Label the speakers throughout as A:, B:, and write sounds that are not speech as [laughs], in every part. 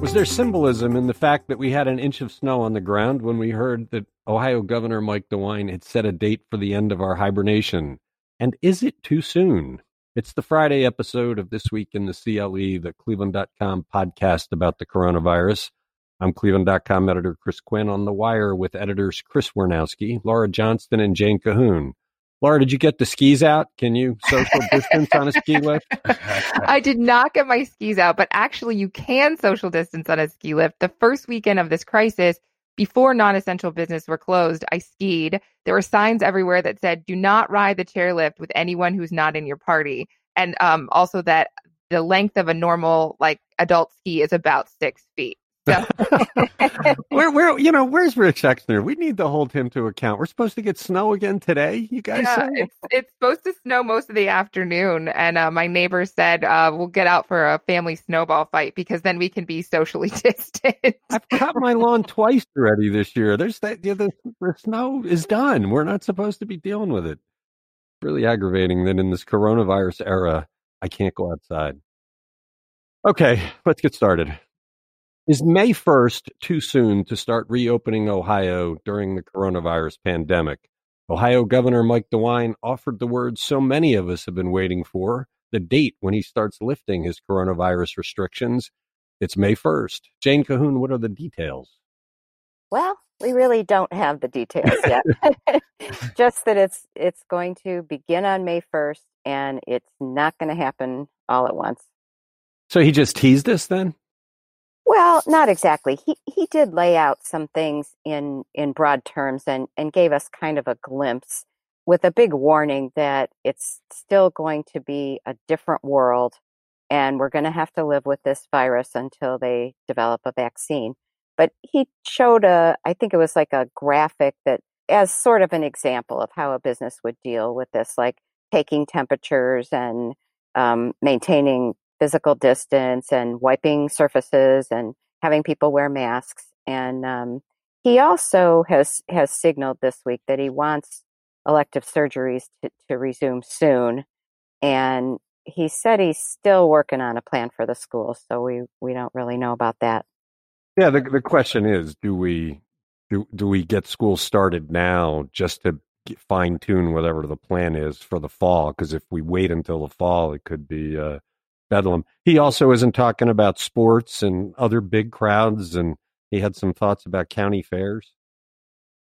A: Was there symbolism in the fact that we had an inch of snow on the ground when we heard that Ohio Governor Mike DeWine had set a date for the end of our hibernation? And is it too soon? It's the Friday episode of This Week in the CLE, the Cleveland.com podcast about the coronavirus. I'm Cleveland.com editor Chris Quinn on the wire with editors Chris Wernowski, Laura Johnston, and Jane Kahoun. Laura, did you get the skis out? Can you social distance on a ski lift? [laughs]
B: I did not get my skis out, but actually, you can social distance on a ski lift. The first weekend of this crisis, before non essential business were closed, I skied. There were signs everywhere that said, do not ride the chairlift with anyone who's not in your party. And um, also that the length of a normal, like adult ski is about six feet. So. [laughs] [laughs]
A: where, where, you know, where's Rich Exner? We need to hold him to account. We're supposed to get snow again today. You guys
B: yeah,
A: say
B: it's, it's supposed to snow most of the afternoon, and uh, my neighbor said uh, we'll get out for a family snowball fight because then we can be socially [laughs] distant.
A: I've cut my lawn twice already this year. There's that. Yeah, the, the snow is done. We're not supposed to be dealing with it. Really aggravating that in this coronavirus era, I can't go outside. Okay, let's get started. Is May 1st too soon to start reopening Ohio during the coronavirus pandemic? Ohio Governor Mike DeWine offered the words so many of us have been waiting for the date when he starts lifting his coronavirus restrictions. It's May 1st. Jane Kahoun, what are the details?
C: Well, we really don't have the details yet. [laughs] [laughs] Just that it's it's going to begin on May 1st and it's not going to happen all at once.
A: So he just teased us then?
C: Well, not exactly. He he did lay out some things in in broad terms and and gave us kind of a glimpse with a big warning that it's still going to be a different world and we're going to have to live with this virus until they develop a vaccine. But he showed a I think it was like a graphic that as sort of an example of how a business would deal with this like taking temperatures and um, maintaining physical distance and wiping surfaces and having people wear masks. And um, he also has has signaled this week that he wants elective surgeries to, to resume soon. And he said he's still working on a plan for the school, so we we don't really know about that.
A: Yeah, the the question is, do we do do we get school started now just to fine tune whatever the plan is for the fall? Because if we wait until the fall, it could be uh, bedlam. He also isn't talking about sports and other big crowds, and he had some thoughts about county fairs.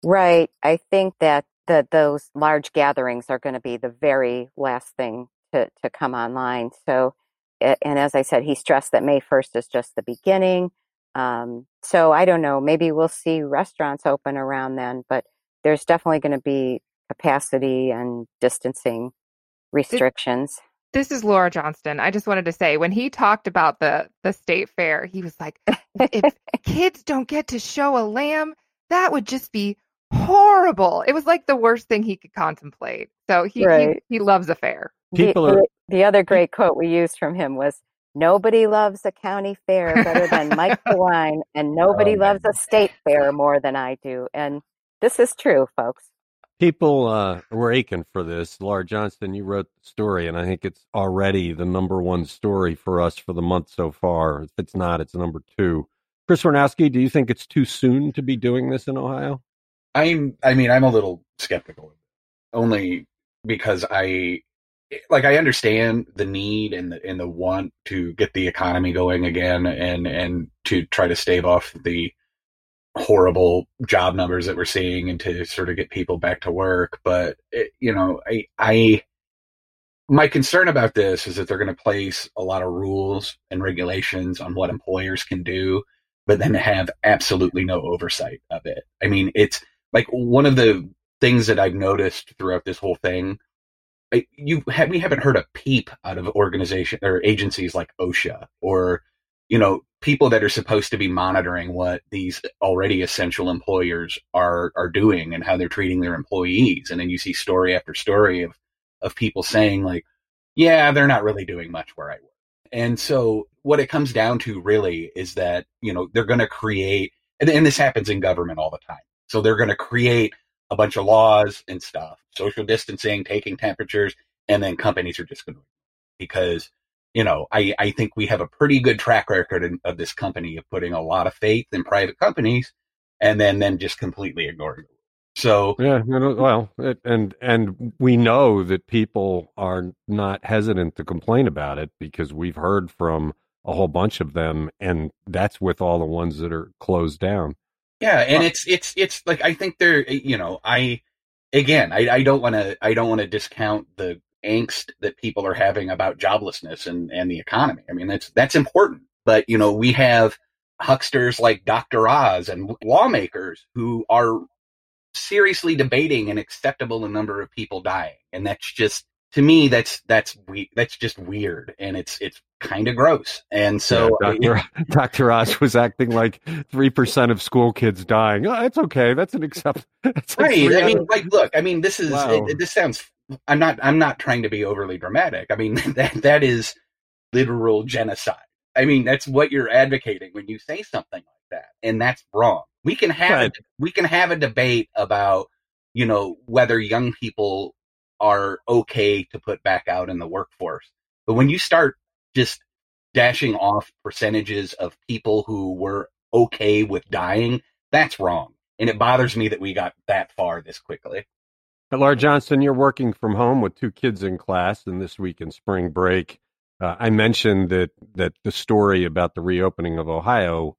C: Right. I think that the, those large gatherings are going to be the very last thing to, to come online. So, and as I said, he stressed that May 1st is just the beginning. Um, so I don't know, maybe we'll see restaurants open around then, but there's definitely going to be capacity and distancing restrictions.
B: This is Laura Johnston. I just wanted to say when he talked about the the state fair, he was like, if [laughs] kids don't get to show a lamb, that would just be horrible. It was like the worst thing he could contemplate. So he right. he, he, loves a fair.
C: People the, are... the other great quote we used from him was Nobody loves a county fair better than Mike [laughs] DeWine, and oh, nobody oh, loves a state fair more than I do. And this is true, folks
A: people uh, were aching for this. Laura Johnston, you wrote the story, and I think it's already the number one story for us for the month so far. If it's not, it's number two. Chris Warnowski, do you think it's too soon to be doing this in Ohio?
D: I'm. I mean, I'm a little skeptical, only because I like I understand the need and the and the want to get the economy going again and and to try to stave off the horrible job numbers that we're seeing and to sort of get people back to work. But it, you know, I, I, my concern about this is that they're going to place a lot of rules and regulations on what employers can do, but then have absolutely no oversight of it. I mean, it's like one of the things that I've noticed throughout this whole thing. Eh, you have, we haven't heard a peep out of organization or agencies like OSHA or you know people that are supposed to be monitoring what these already essential employers are are doing and how they're treating their employees. And then you see story after story of of people saying like yeah they're not really doing much where i work. And so what it comes down to really is that you know they're going to create and, and this happens in government all the time. So they're going to create a bunch of laws and stuff social distancing taking temperatures and then companies are just going to because you know, I, I think we have a pretty good track record in, of this company of putting a lot of faith in private companies and then, then just completely ignoring it. So
A: yeah, well, it, and and we know that people are not hesitant to complain about it because we've heard from a whole bunch of them, and that's with all the ones that are closed down.
D: Yeah, and uh, it's it's it's like I think they're you know I again I, I don't want to I don't want to discount the angst that people are having about joblessness and and the economy. I mean that's that's important, but you know we have hucksters like Dr. Oz and lawmakers who are seriously debating an acceptable number of people dying, and that's just to me that's that's we that's just weird, and it's it's kind of gross. And so
A: yeah, Dr. [laughs] Dr. Oz was acting like three percent of school kids dying. Oh, that's okay. That's an accept. [laughs] That's
D: right. I mean, like, look. I mean, this is wow. it, this sounds. I'm not. I'm not trying to be overly dramatic. I mean, [laughs] that that is literal genocide. I mean, that's what you're advocating when you say something like that, and that's wrong. We can have right. a, we can have a debate about you know whether young people are okay to put back out in the workforce, but when you start just dashing off percentages of people who were okay with dying, that's wrong, and it bothers me that we got that far this quickly.
A: Laura Johnston, you're working from home with two kids in class, and this week in spring break, uh, I mentioned that that the story about the reopening of Ohio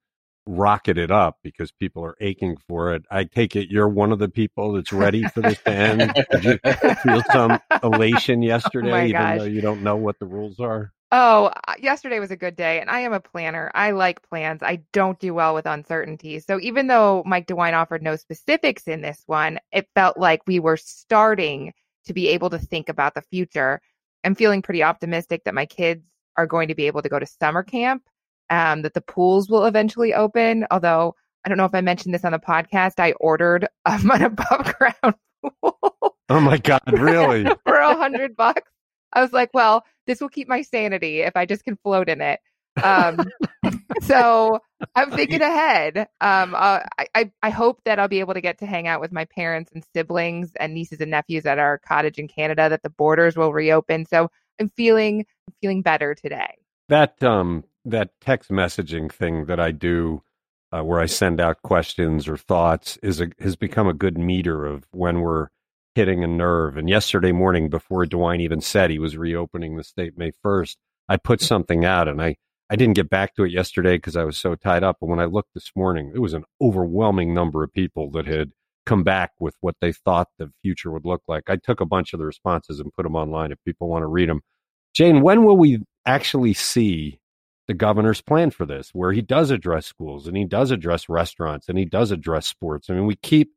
A: rocketed up because people are aching for it. I take it you're one of the people that's ready for this to end. Did you [laughs] feel some elation yesterday, oh even gosh. though you don't know what the rules are?
B: Oh, uh, yesterday was a good day, and I am a planner. I like plans. I don't do well with uncertainty. So even though Mike DeWine offered no specifics in this one, it felt like we were starting to be able to think about the future. I'm feeling pretty optimistic that my kids are going to be able to go to summer camp um, that the pools will eventually open. Although I don't know if I mentioned this on the podcast, I ordered um, an above ground [laughs] pool.
A: Oh my god, really? [laughs]
B: for a hundred bucks. I was like, well, this will keep my sanity if I just can float in it. Um, so I'm [laughs] thinking ahead. Um, uh, I, I hope that I'll be able to get to hang out with my parents and siblings and nieces and nephews at our cottage in Canada. That the borders will reopen. So I'm feeling I'm feeling better today.
A: That um that text messaging thing that I do, uh, where I send out questions or thoughts, is a, has become a good meter of when we're hitting a nerve. And yesterday morning, before DeWine even said he was reopening the state May first, I put something out, and I I didn't get back to it yesterday because I was so tied up. But when I looked this morning, it was an overwhelming number of people that had come back with what they thought the future would look like. I took a bunch of the responses and put them online if people want to read them. Jane, when will we actually see the governor's plan for this, where he does address schools and he does address restaurants and he does address sports. I mean, we keep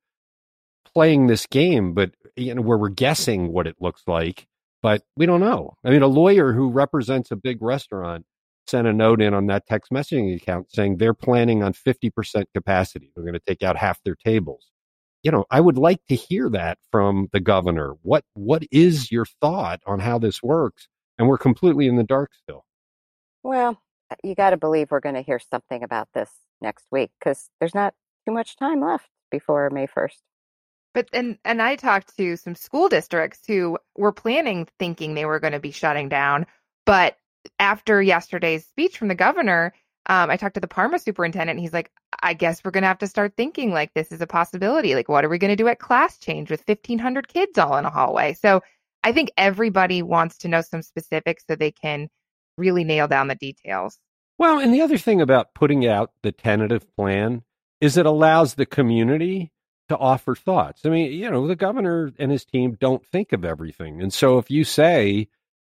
A: playing this game, but you know, where we're guessing what it looks like, but we don't know. I mean, a lawyer who represents a big restaurant sent a note in on that text messaging account saying they're planning on 50% capacity. They're going to take out half their tables. You know, I would like to hear that from the governor. What what is your thought on how this works? And we're completely in the dark still.
C: Well, uh, you got to believe we're going to hear something about this next week because there's not too much time left before May 1st.
B: But and and I talked to some school districts who were planning thinking they were going to be shutting down, but after yesterday's speech from the governor, um, I talked to the Parma superintendent. he's like, I guess we're going to have to start thinking like this is a possibility. Like, what are we going to do at class change with 1,500 kids all in a hallway? So I think everybody wants to know some specifics so they can really nail down the details.
A: Well, and the other thing about putting out the tentative plan is it allows the community to offer thoughts. I mean, you know, the governor and his team don't think of everything. And so if you say,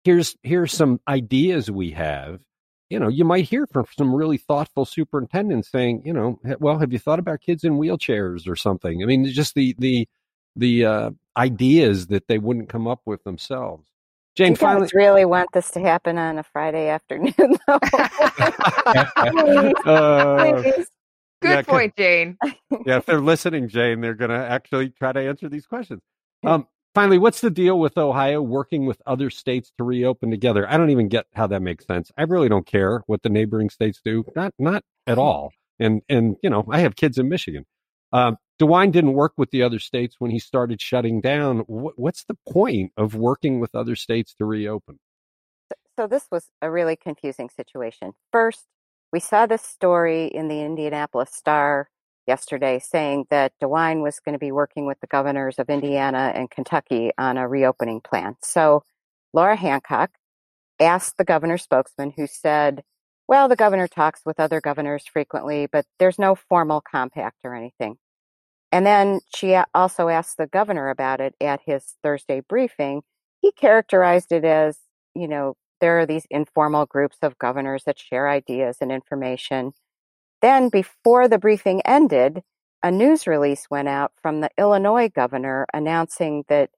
A: here's here's some ideas we have, you know, you might hear from some really thoughtful superintendents saying, you know, well, have you thought about kids in wheelchairs or something? I mean, just the the the uh, ideas that they wouldn't come up with themselves.
C: Jane, you finally really want this to happen on a Friday afternoon, [laughs] though. [laughs]
B: uh, Good yeah, point, Jane. [laughs]
A: yeah, if they're listening, Jane, they're going to actually try to answer these questions. Um, finally, what's the deal with Ohio working with other states to reopen together? I don't even get how that makes sense. I really don't care what the neighboring states do, not not at all. And and you know, I have kids in Michigan. Um, DeWine didn't work with the other states when he started shutting down. what's the point of working with other states to reopen?
C: so this was a really confusing situation. First, we saw this story in the Indianapolis Star yesterday saying that DeWine was going to be working with the governors of Indiana and Kentucky on a reopening plan. So Laura Hancock asked the governor's spokesman, who said, well, the governor talks with other governors frequently, but there's no formal compact or anything. And then she also asked the governor about it at his Thursday briefing. He characterized it as, you know, there are these informal groups of governors that share ideas and information. Then, before the briefing ended, a news release went out from the Illinois governor announcing that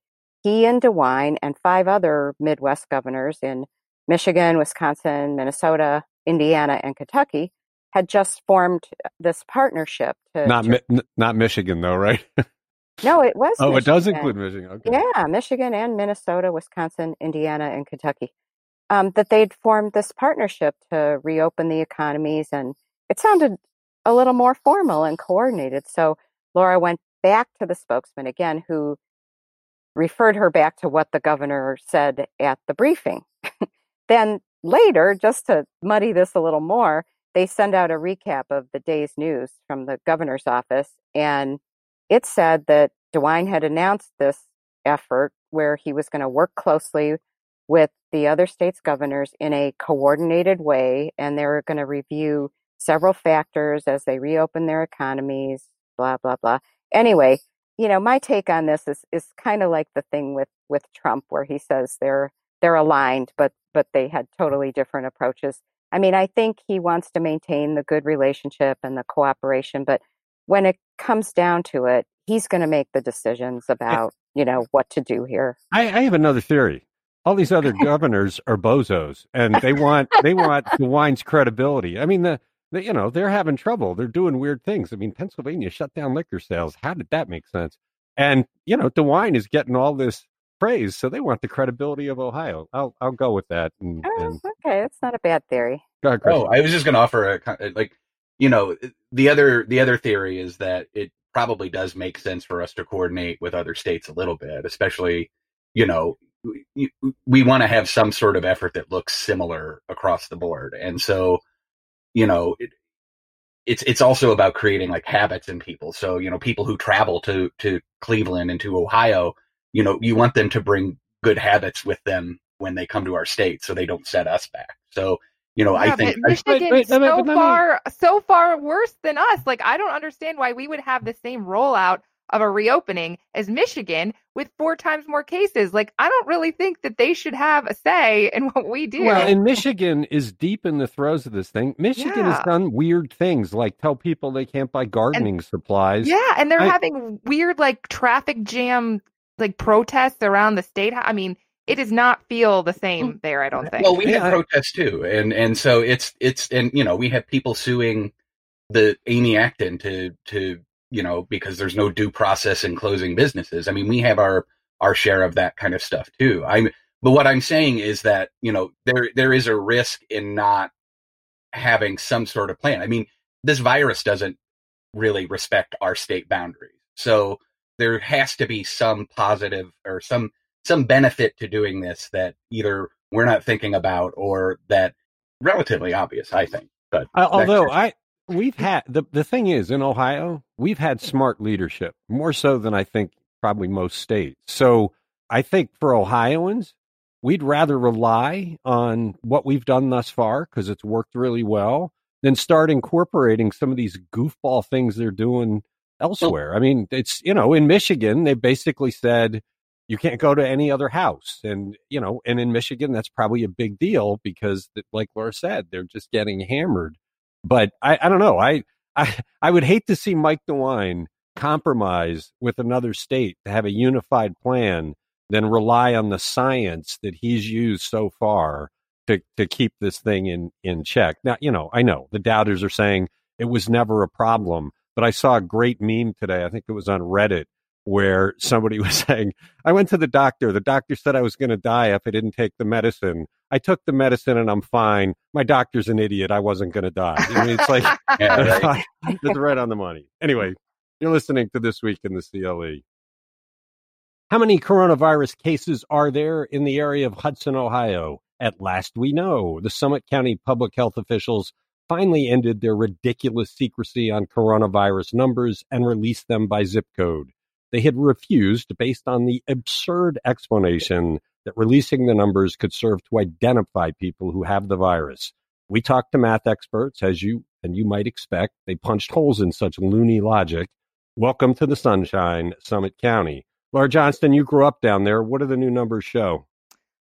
C: he and DeWine and five other Midwest governors in Michigan, Wisconsin, Minnesota, Indiana, and Kentucky had just formed this partnership. To,
A: not
C: to,
A: Mi- not Michigan though, right?
C: no, it was.
A: oh,
C: Michigan.
A: it does include Michigan. Okay.
C: Yeah, Michigan and Minnesota, Wisconsin, Indiana, and Kentucky. Um, that they'd formed this partnership to reopen the economies, and it sounded a little more formal and coordinated. So Laura went back to the spokesman again, who referred her back to what the governor said at the briefing. [laughs] then later, just to muddy this a little more, they send out a recap of the day's news from the governor's office. And it said that DeWine had announced this effort where he was going to work closely with the other states' governors in a coordinated way. And they're going to review several factors as they reopen their economies, blah, blah, blah. Anyway, you know, my take on this is, is kind of like the thing with, with Trump where he says they're, they're aligned, but, but they had totally different approaches. I mean, I think he wants to maintain the good relationship and the cooperation, but when it comes down to it, he's going to make the decisions about, you know, what to do here.
A: I, I have another theory. All these other [laughs] governors are bozos, and they want they want DeWine's credibility. I mean, the, the you know they're having trouble. They're doing weird things. I mean, Pennsylvania shut down liquor sales. How did that make sense? And you know, DeWine is getting all this praise, so they want the credibility of Ohio. I'll I'll go with that. And,
C: Oh,
A: and
C: okay, that's not a bad theory.
A: go ahead,
D: Oh, I was just going to offer a uh, like, you know, uh, the other the other theory is that it probably does make sense for us to coordinate with other states a little bit, especially, you know, we, we want to have some sort of effort that looks similar across the board, and so, you know, it, it's it's also about creating like habits in people. So, you know, people who travel to to Cleveland and to Ohio, you know, you want them to bring good habits with them when they come to our state, so they don't set us back. So, you know, I think
B: but
D: I-
B: Michigan's
A: wait,
B: so
A: wait, but me-
B: far, so far worse than us. Like, I don't understand why we would have the same rollout of a reopening as Michigan with four times more cases. Like, I don't really think that they should have a say in what we do.
A: Well, and Michigan is deep in the throes of this thing. Michigan has done weird things, like tell people they can't buy gardening supplies.
B: yeah, and they're
A: I-
B: having weird like traffic jam like protests around the state. I mean, it does not feel the mm. same there. I don't think.
D: Well, we
A: Yeah, I-
D: have protests too, and and so it's it's and you know we have people suing the Amy Acton to to you know because there's no due process in closing businesses. I mean, we have our our share of that kind of stuff too. I'm but what I'm saying is that you know there there is a risk in not having some sort of plan. I mean, this virus doesn't really respect our state boundaries, so there has to be some positive or some some benefit to doing this that either we're not thinking about or that relatively obvious, I think. But
A: Uh, although I we've had the the thing is in Ohio we've had smart leadership more so than I think probably most states. So I think for Ohioans we'd rather rely on what we've done thus far because it's worked really well than start incorporating some of these goofball things they're doing elsewhere. I mean, it's you know in Michigan they basically said you can't go to any other house and you know and in michigan that's probably a big deal because like laura said they're just getting hammered but i, I don't know. I, I i would hate to see mike dewine compromise with another state to have a unified plan than rely on the science that he's used so far to, to keep this thing in, in check. Now you know i know the doubters are saying it was never a problem but i saw a great meme today. I think it was on reddit where somebody [laughs] was saying, I went to the doctor. The doctor said I was going to die if I didn't take the medicine. I took the medicine and I'm fine. My doctor's an idiot. I wasn't going to die. I mean, it's like, [laughs]
D: yeah, [laughs] right.
A: it's right on the money. Anyway, you're listening to This Week in the CLE. How many coronavirus cases are there in the area of Hudson, Ohio? At last we know. The Summit County public health officials finally ended their ridiculous secrecy on coronavirus numbers and released them by zip code. They had refused based on the absurd explanation that releasing the numbers could serve to identify people who have the virus. We talked to math experts, as you and you might expect. They punched holes in such loony logic. Welcome to the sunshine, Summit County. Laura Johnston, you grew up down there. What do the new numbers show?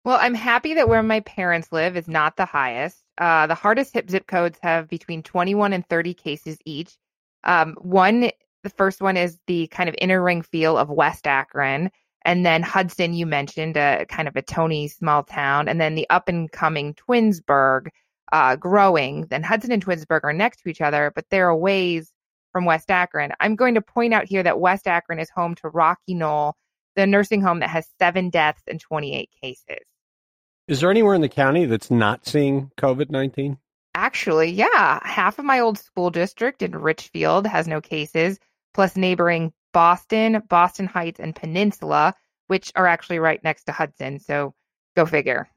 B: Well, I'm happy that where my parents live is not the highest. Uh, the hardest hit zip codes have between 21 and 30 cases each. Um, one, the first one is the kind of inner ring feel of West Akron. And then Hudson, you mentioned, a kind of a Tony small town. And then the up and coming Twinsburg, uh, growing. Then Hudson and Twinsburg are next to each other, but they're a ways from West Akron. I'm going to point out here that West Akron is home to Rockynol, the nursing home that has seven deaths and 28 cases.
A: Is there anywhere in the county that's not seeing COVID 19?
B: Actually, yeah. Half of my old school district in Richfield has no cases, plus neighboring Boston, Boston Heights, and Peninsula, which are actually right next to Hudson. So go figure.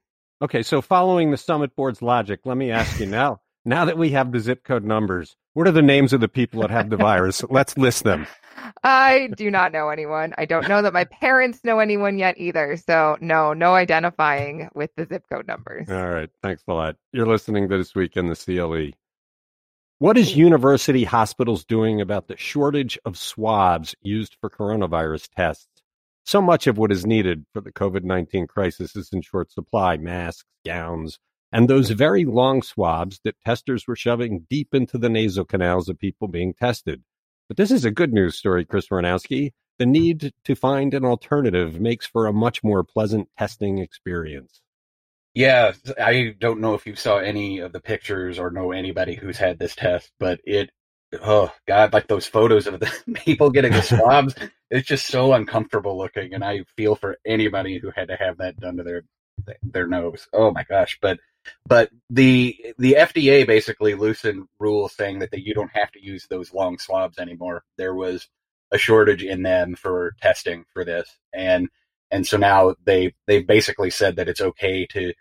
A: Okay, so following the Summit Board's logic, let me ask you now. [laughs] Now that we have the zip code numbers, what are the names of the people that have the virus? [laughs] Let's list them.
B: I do not know anyone. I don't know that my parents know anyone yet either. So, no, no identifying with the zip code numbers.
A: All right. Thanks a lot. You're listening to This Week in the CLE. What is university hospitals doing about the shortage of swabs used for coronavirus tests? So much of what is needed for the COVID 19 crisis is in short supply masks, gowns, and those very long swabs that testers were shoving deep into the nasal canals of people being tested. But this is a good news story, Chris Marinowski. The need to find an alternative makes for a much more pleasant testing experience.
D: Yeah, I don't know if you saw any of the pictures or know anybody who's had this test, but it, oh God, like those photos of the [laughs] people getting the [laughs] swabs, it's just so uncomfortable looking. And I feel for anybody who had to have that done to their, their nose. Oh my gosh. But, but the, the FDA basically loosened rules saying that, that you don't have to use those long swabs anymore. There was a shortage in them for testing for this. And, and so now they, they basically said that it's okay to,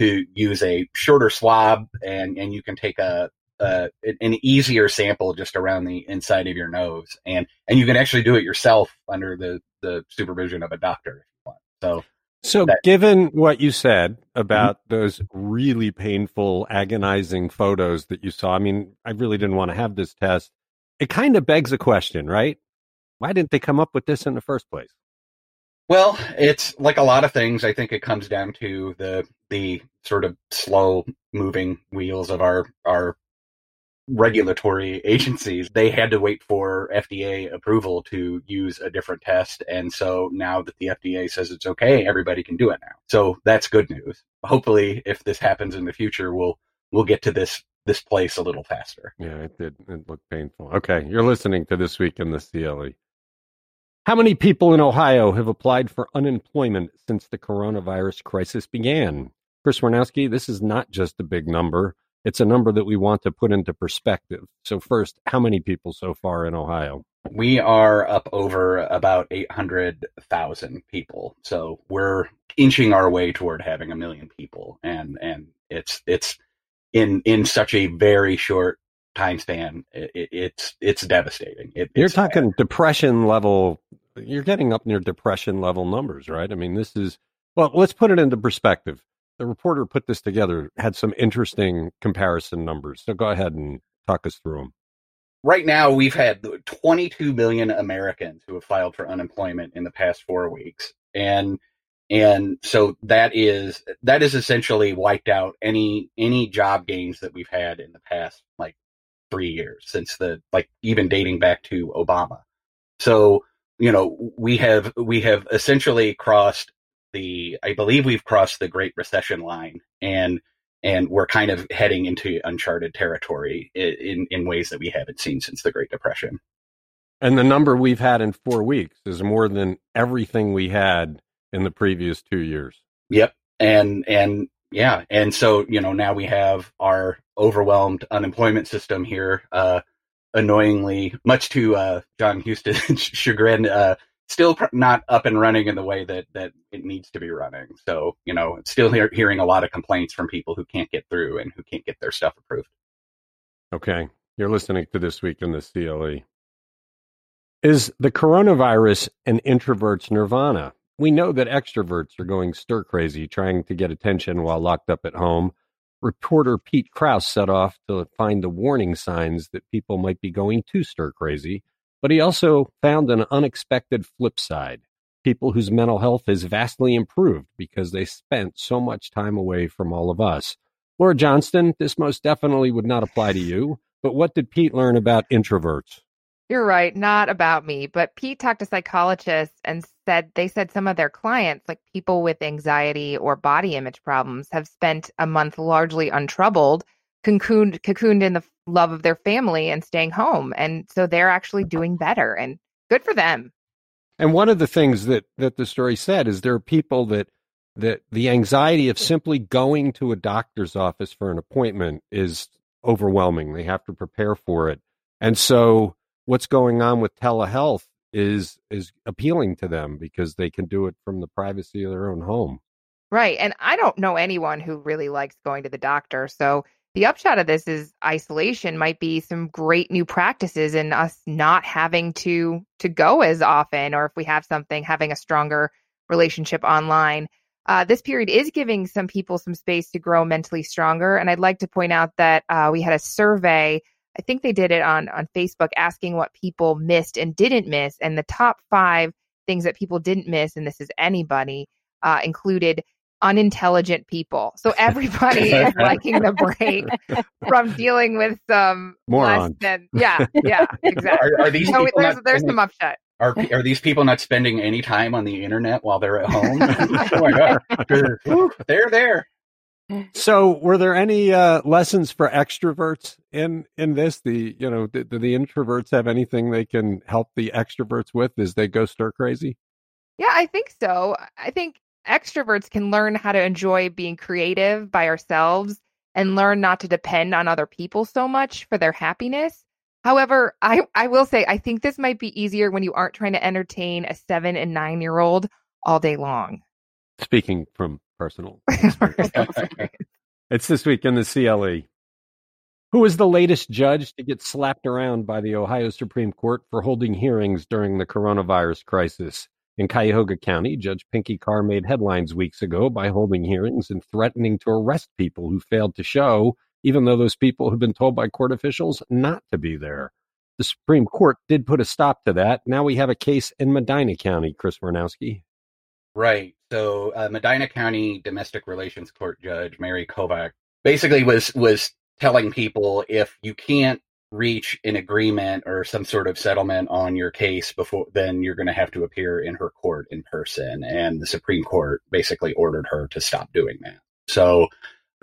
D: to use a shorter swab and, and you can take a, uh, an easier sample just around the inside of your nose, and and you can actually do it yourself under the the supervision of a doctor if you want. So,
A: so that, given what you said about mm-hmm. those really painful, agonizing photos that you saw, I mean, I really didn't want to have this test. It kind of begs a question, right? Why didn't they come up with this in the first place?
D: Well, it's like a lot of things. I think it comes down to the the sort of slow moving wheels of our our regulatory [laughs] agencies. They had to wait for FDA approval to use a different test, and so now that the FDA says it's okay, everybody can do it now. So that's good news. Hopefully, if this happens in the future, we'll we'll get to this this place a little faster.
A: Yeah, it did. It looked painful. Okay, you're listening to this week in the CLE. How many people in Ohio have applied for unemployment since the coronavirus crisis began? Chris Warnowski, this is not just a big number. It's a number that we want to put into perspective. So, first, how many people so far in Ohio?
D: We are up over about 800,000 people. So, we're inching our way toward having a million people. And, and it's, it's in, in such a very short time span. It, it's, it's devastating. It,
A: You're talking bad. depression level you're getting up near depression level numbers, right? I mean, this is, well, let's put it into perspective. The reporter put this together, had some interesting comparison numbers. So go ahead and talk us through them.
D: Right now, we've had 22 million Americans who have filed for unemployment in the past four weeks. And and so that is that is essentially wiped out any any job gains that we've had in the past like three years since the like even dating back to Obama. So you know, we have we have essentially crossed the I believe we've crossed the Great Recession line and and we're kind of heading into uncharted territory in in ways that we haven't seen since the Great Depression.
A: And the number we've had in 4 weeks is more than everything we had in the previous 2 years.
D: Yep. And and yeah, and so, you know, now we have our overwhelmed unemployment system here uh annoyingly, much to uh, Jon Husted's [laughs] chagrin, uh, still not up and running in the way that that it needs to be running. So you know, still hear, hearing a lot of complaints from people who can't get through and who can't get their stuff approved.
A: Okay, you're listening to this week in the CLE. Is the coronavirus an introvert's nirvana? We know that extroverts are going stir crazy trying to get attention while locked up at home. Reporter Pete Krouse set off to find the warning signs that people might be going too stir crazy, but he also found an unexpected flip side people whose mental health is vastly improved because they spent so much time away from all of us. Laura Johnston, this most definitely would not apply to you, but what did Pete learn about introverts?
B: You're right, not about me. But Pete talked to psychologists and said they said some of their clients, like people with anxiety or body image problems, have spent a month largely untroubled, cocooned, cocooned in the love of their family and staying home. And so they're actually doing better and good for them.
A: And one of the things that, that the story said is there are people that that the anxiety of simply going to a doctor's office for an appointment is overwhelming. They have to prepare for it. And so what's going on with telehealth is is appealing to them because they can do it from the privacy of their own home.
B: Right. And I don't know anyone who really likes going to the doctor. So the upshot of this is isolation might be some great new practices in us not having to to go as often or if we have something having a stronger relationship online. Uh, this period is giving some people some space to grow mentally stronger. And I'd like to point out that uh, we had a survey I think they did it on on Facebook asking what people missed and didn't miss, and the top five things that people didn't miss, and this is anybody, uh, included unintelligent people. So [laughs] everybody is liking the break [laughs] from dealing with some
A: Morons.
B: Than, yeah, yeah, [laughs] exactly.
D: Are, are these
B: so there's,
D: not,
B: there's some upshot.
D: Are are these people not spending any time on the internet while they're at home? oh my god, they're there.
A: So, were there any uh, lessons for extroverts in in this? The you know, do, do, the introverts have anything they can help the extroverts with as they go stir crazy?
B: Yeah, I think so. I think extroverts can learn how to enjoy being creative by ourselves and learn not to depend on other people so much for their happiness. However, I I will say I think this might be easier when you aren't trying to entertain a seven and nine year old all day long.
A: Speaking from personal. [laughs] [laughs] Experience. It's this week in the CLE. Who is the latest judge to get slapped around by the Ohio Supreme Court for holding hearings during the coronavirus crisis? In Cuyahoga County, Judge Pinky Carr made headlines weeks ago by holding hearings and threatening to arrest people who failed to show, even though those people have been told by court officials not to be there. The Supreme Court did put a stop to that. Now we have a case in Medina County, Chris Warnowski.
D: Right. So, uh, Medina County Domestic Relations Court Judge Mary Kovack basically was was telling people if you can't reach an agreement or some sort of settlement on your case before then you're going to have to appear in her court in person and the supreme court basically ordered her to stop doing that so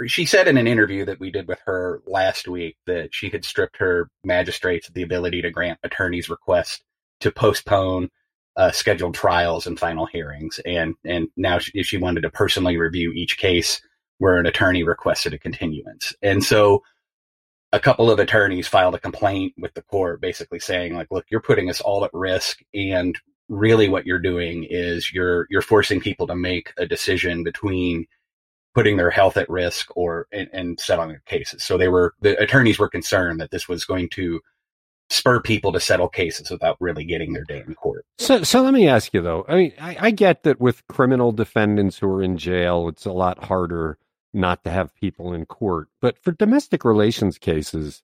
D: she said in an interview that we did with her last week that she had stripped her magistrates of the ability to grant attorneys requests to postpone uh, scheduled trials and final hearings. And and now she, she wanted to personally review each case where an attorney requested a continuance. And so a couple of attorneys filed a complaint with the court basically saying like look you're putting us all at risk and really what you're doing is you're you're forcing people to make a decision between putting their health at risk or and, and settling their cases so they were the attorneys were concerned that this was going to spur people to settle cases without really getting their day in court.
A: So, so let me ask you though. I mean, I, I get that with criminal defendants who are in jail, it's a lot harder not to have people in court. But for domestic relations cases,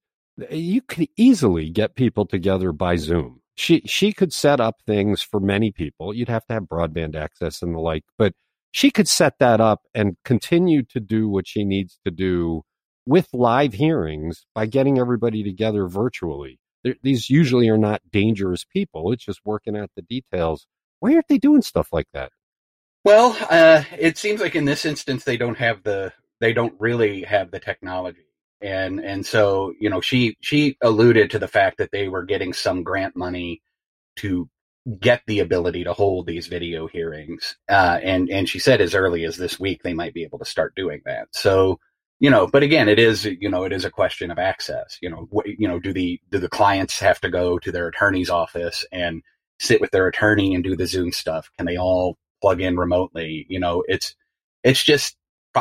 A: you could easily get people together by Zoom. She she could set up things for many people. You'd have to have broadband access and the like, but she could set that up and continue to do what she needs to do with live hearings by getting everybody together virtually these usually are not dangerous people. It's just working out the details. Why aren't they doing stuff like that?
D: Well, uh, it seems like in this instance they don't have the they don't really have the technology, and and so you know she she alluded to the fact that they were getting some grant money to get the ability to hold these video hearings, uh, and and she said as early as this week they might be able to start doing that. So you know but again it is you know it is a question of access you know what, you know do the do the clients have to go to their attorney's office and sit with their attorney and do the Zoom stuff? Can they all plug in remotely? You know, it's it's just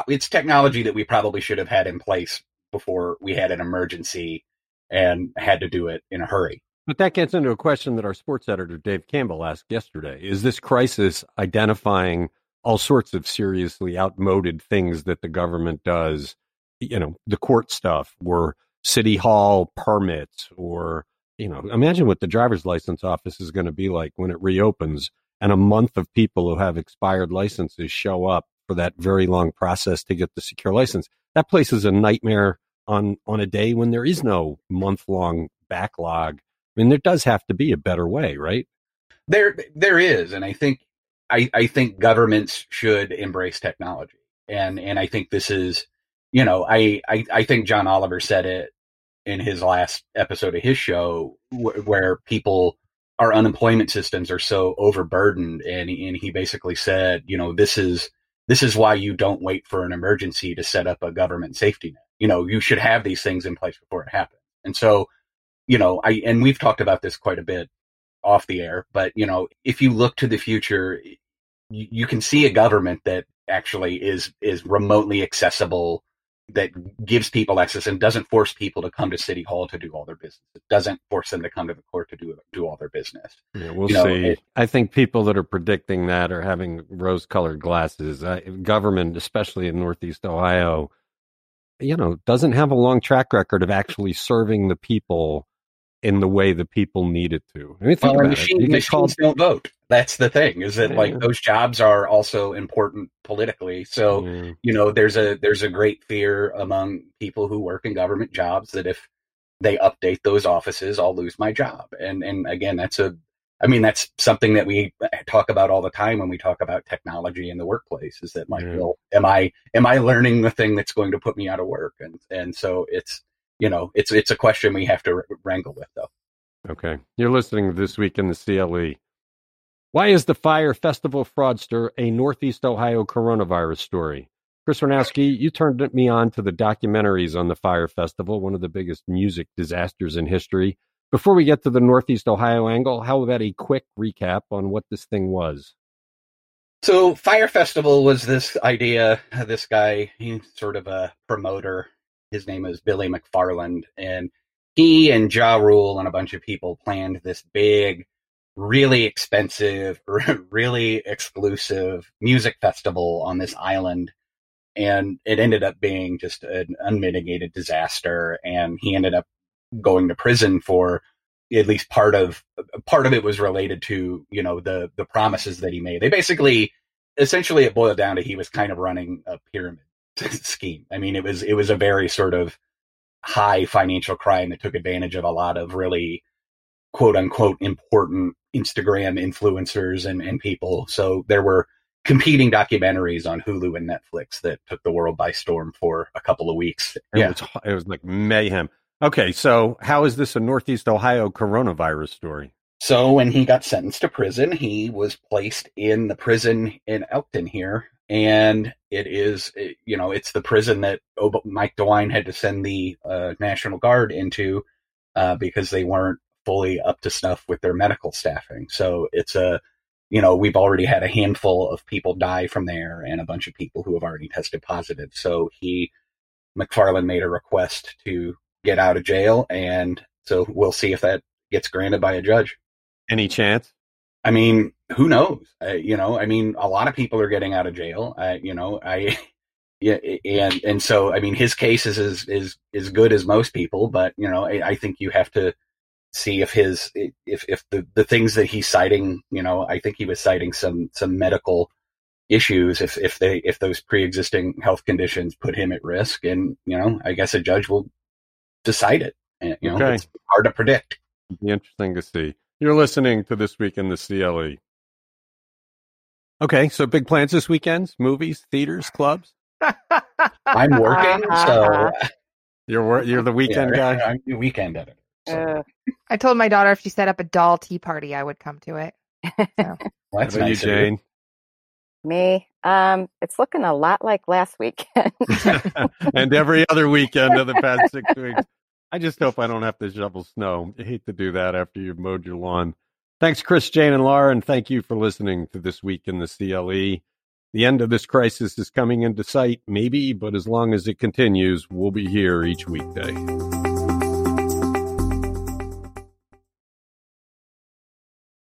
D: it's technology that we probably should have had in place before we had an emergency and had to do it in a hurry.
A: But that gets into a question that our sports editor Dave Campbell asked yesterday. Is this crisis identifying all sorts of seriously outmoded things that the government does, you know, the court stuff or city hall permits or, you know, imagine what the driver's license office is going to be like when it reopens and a month of people who have expired licenses show up for that very long process to get the secure license. That place is a nightmare on on a day when there is no month long backlog. I mean, there does have to be a better way, right?
D: There, there is, and I think I, I think governments should embrace technology. And, and I think this is, you know, I, I, I think John Oliver said it in his last episode of his show wh- where people, our unemployment systems are so overburdened. And, and he basically said, you know, this is, this is why you don't wait for an emergency to set up a government safety net. You know, you should have these things in place before it happens. And so, you know, I, and we've talked about this quite a bit off the air, but you know, if you look to the future, you, you can see a government that actually is is remotely accessible that gives people access and doesn't force people to come to city hall to do all their business. It doesn't force them to come to the court to do do all their business.
A: Yeah, we'll you know, see. It, I think people that are predicting that are having rose-colored glasses. Uh, government, especially in Northeast Ohio, you know, doesn't have a long track record of actually serving the people in the way the people need it to. I mean, think well,
D: machine, machines called... don't vote. That's the thing is that yeah. like those jobs are also important politically. So yeah. you know, there's a there's a great fear among people who work in government jobs that if they update those offices, I'll lose my job. And and again, that's a I mean, that's something that we talk about all the time when we talk about technology in the workplace. Is that like, yeah. well, am I am I learning the thing that's going to put me out of work? And and so it's you know, it's it's a question we have to wrangle with, though.
A: Okay, you're listening this week in the CLE. Why is the Fire Festival fraudster a Northeast Ohio coronavirus story? Chris Ranowski, you turned me on to the documentaries on the Fire Festival, one of the biggest music disasters in history. Before we get to the Northeast Ohio angle, how about a quick recap on what this thing was?
D: So, Fire Festival was this idea. This guy, he's sort of a promoter his name is Billy McFarland, and he and Ja Rule and a bunch of people planned this big, really expensive, [laughs] really exclusive music festival on this island. And it ended up being just an unmitigated disaster. And he ended up going to prison for at least part of part of it was related to you know the the promises that he made. They basically essentially it boiled down to he was kind of running a pyramid [laughs] scheme. I mean, it was it was a very sort of high financial crime that took advantage of a lot of really quote unquote important Instagram influencers and, and people. So there were competing documentaries on Hulu and Netflix that took the world by storm for a couple of weeks.
A: It yeah, was, it was like mayhem. Okay, so how is this a Northeast Ohio coronavirus story?
D: So when he got sentenced to prison, he was placed in the prison in Elkton here and it is you know it's the prison that Mike DeWine had to send the uh, National Guard into uh, because they weren't fully up to snuff with their medical staffing. So it's a you know we've already had a handful of people die from there and a bunch of people who have already tested positive. So he McFarland made a request to get out of jail, and so we'll see if that gets granted by a judge.
A: Any chance?
D: I mean, who knows? Uh, you know, I mean, a lot of people are getting out of jail. Uh, you know, I, [laughs] yeah, and and so I mean, his case is is is as good as most people, but you know, I, I think you have to see if his if if the the things that he's citing, you know, I think he was citing some some medical issues if if they if those pre-existing health conditions put him at risk and you know i guess a judge will decide it and, you know okay. it's hard to predict
A: be interesting to see you're listening to This Week in the CLE. Okay, so big plans this weekend? Movies, theaters, clubs? [laughs]
D: I'm working, so [laughs]
A: you're you're the weekend yeah,
D: guy. I'm the weekend editor. So. Uh,
B: I told my daughter if she set up a doll tea party, I would come to it. So.
A: well, [laughs] that's nice you, Jane.
C: Me, um, it's looking a lot like last weekend,
A: and every other weekend of the past six weeks. I just hope I don't have to shovel snow. I hate to do that after you've mowed your lawn. Thanks, Chris, Jane, and Laura, and thank you for listening to This Week in the CLE. The end of this crisis is coming into sight, maybe, but as long as it continues, we'll be here each weekday.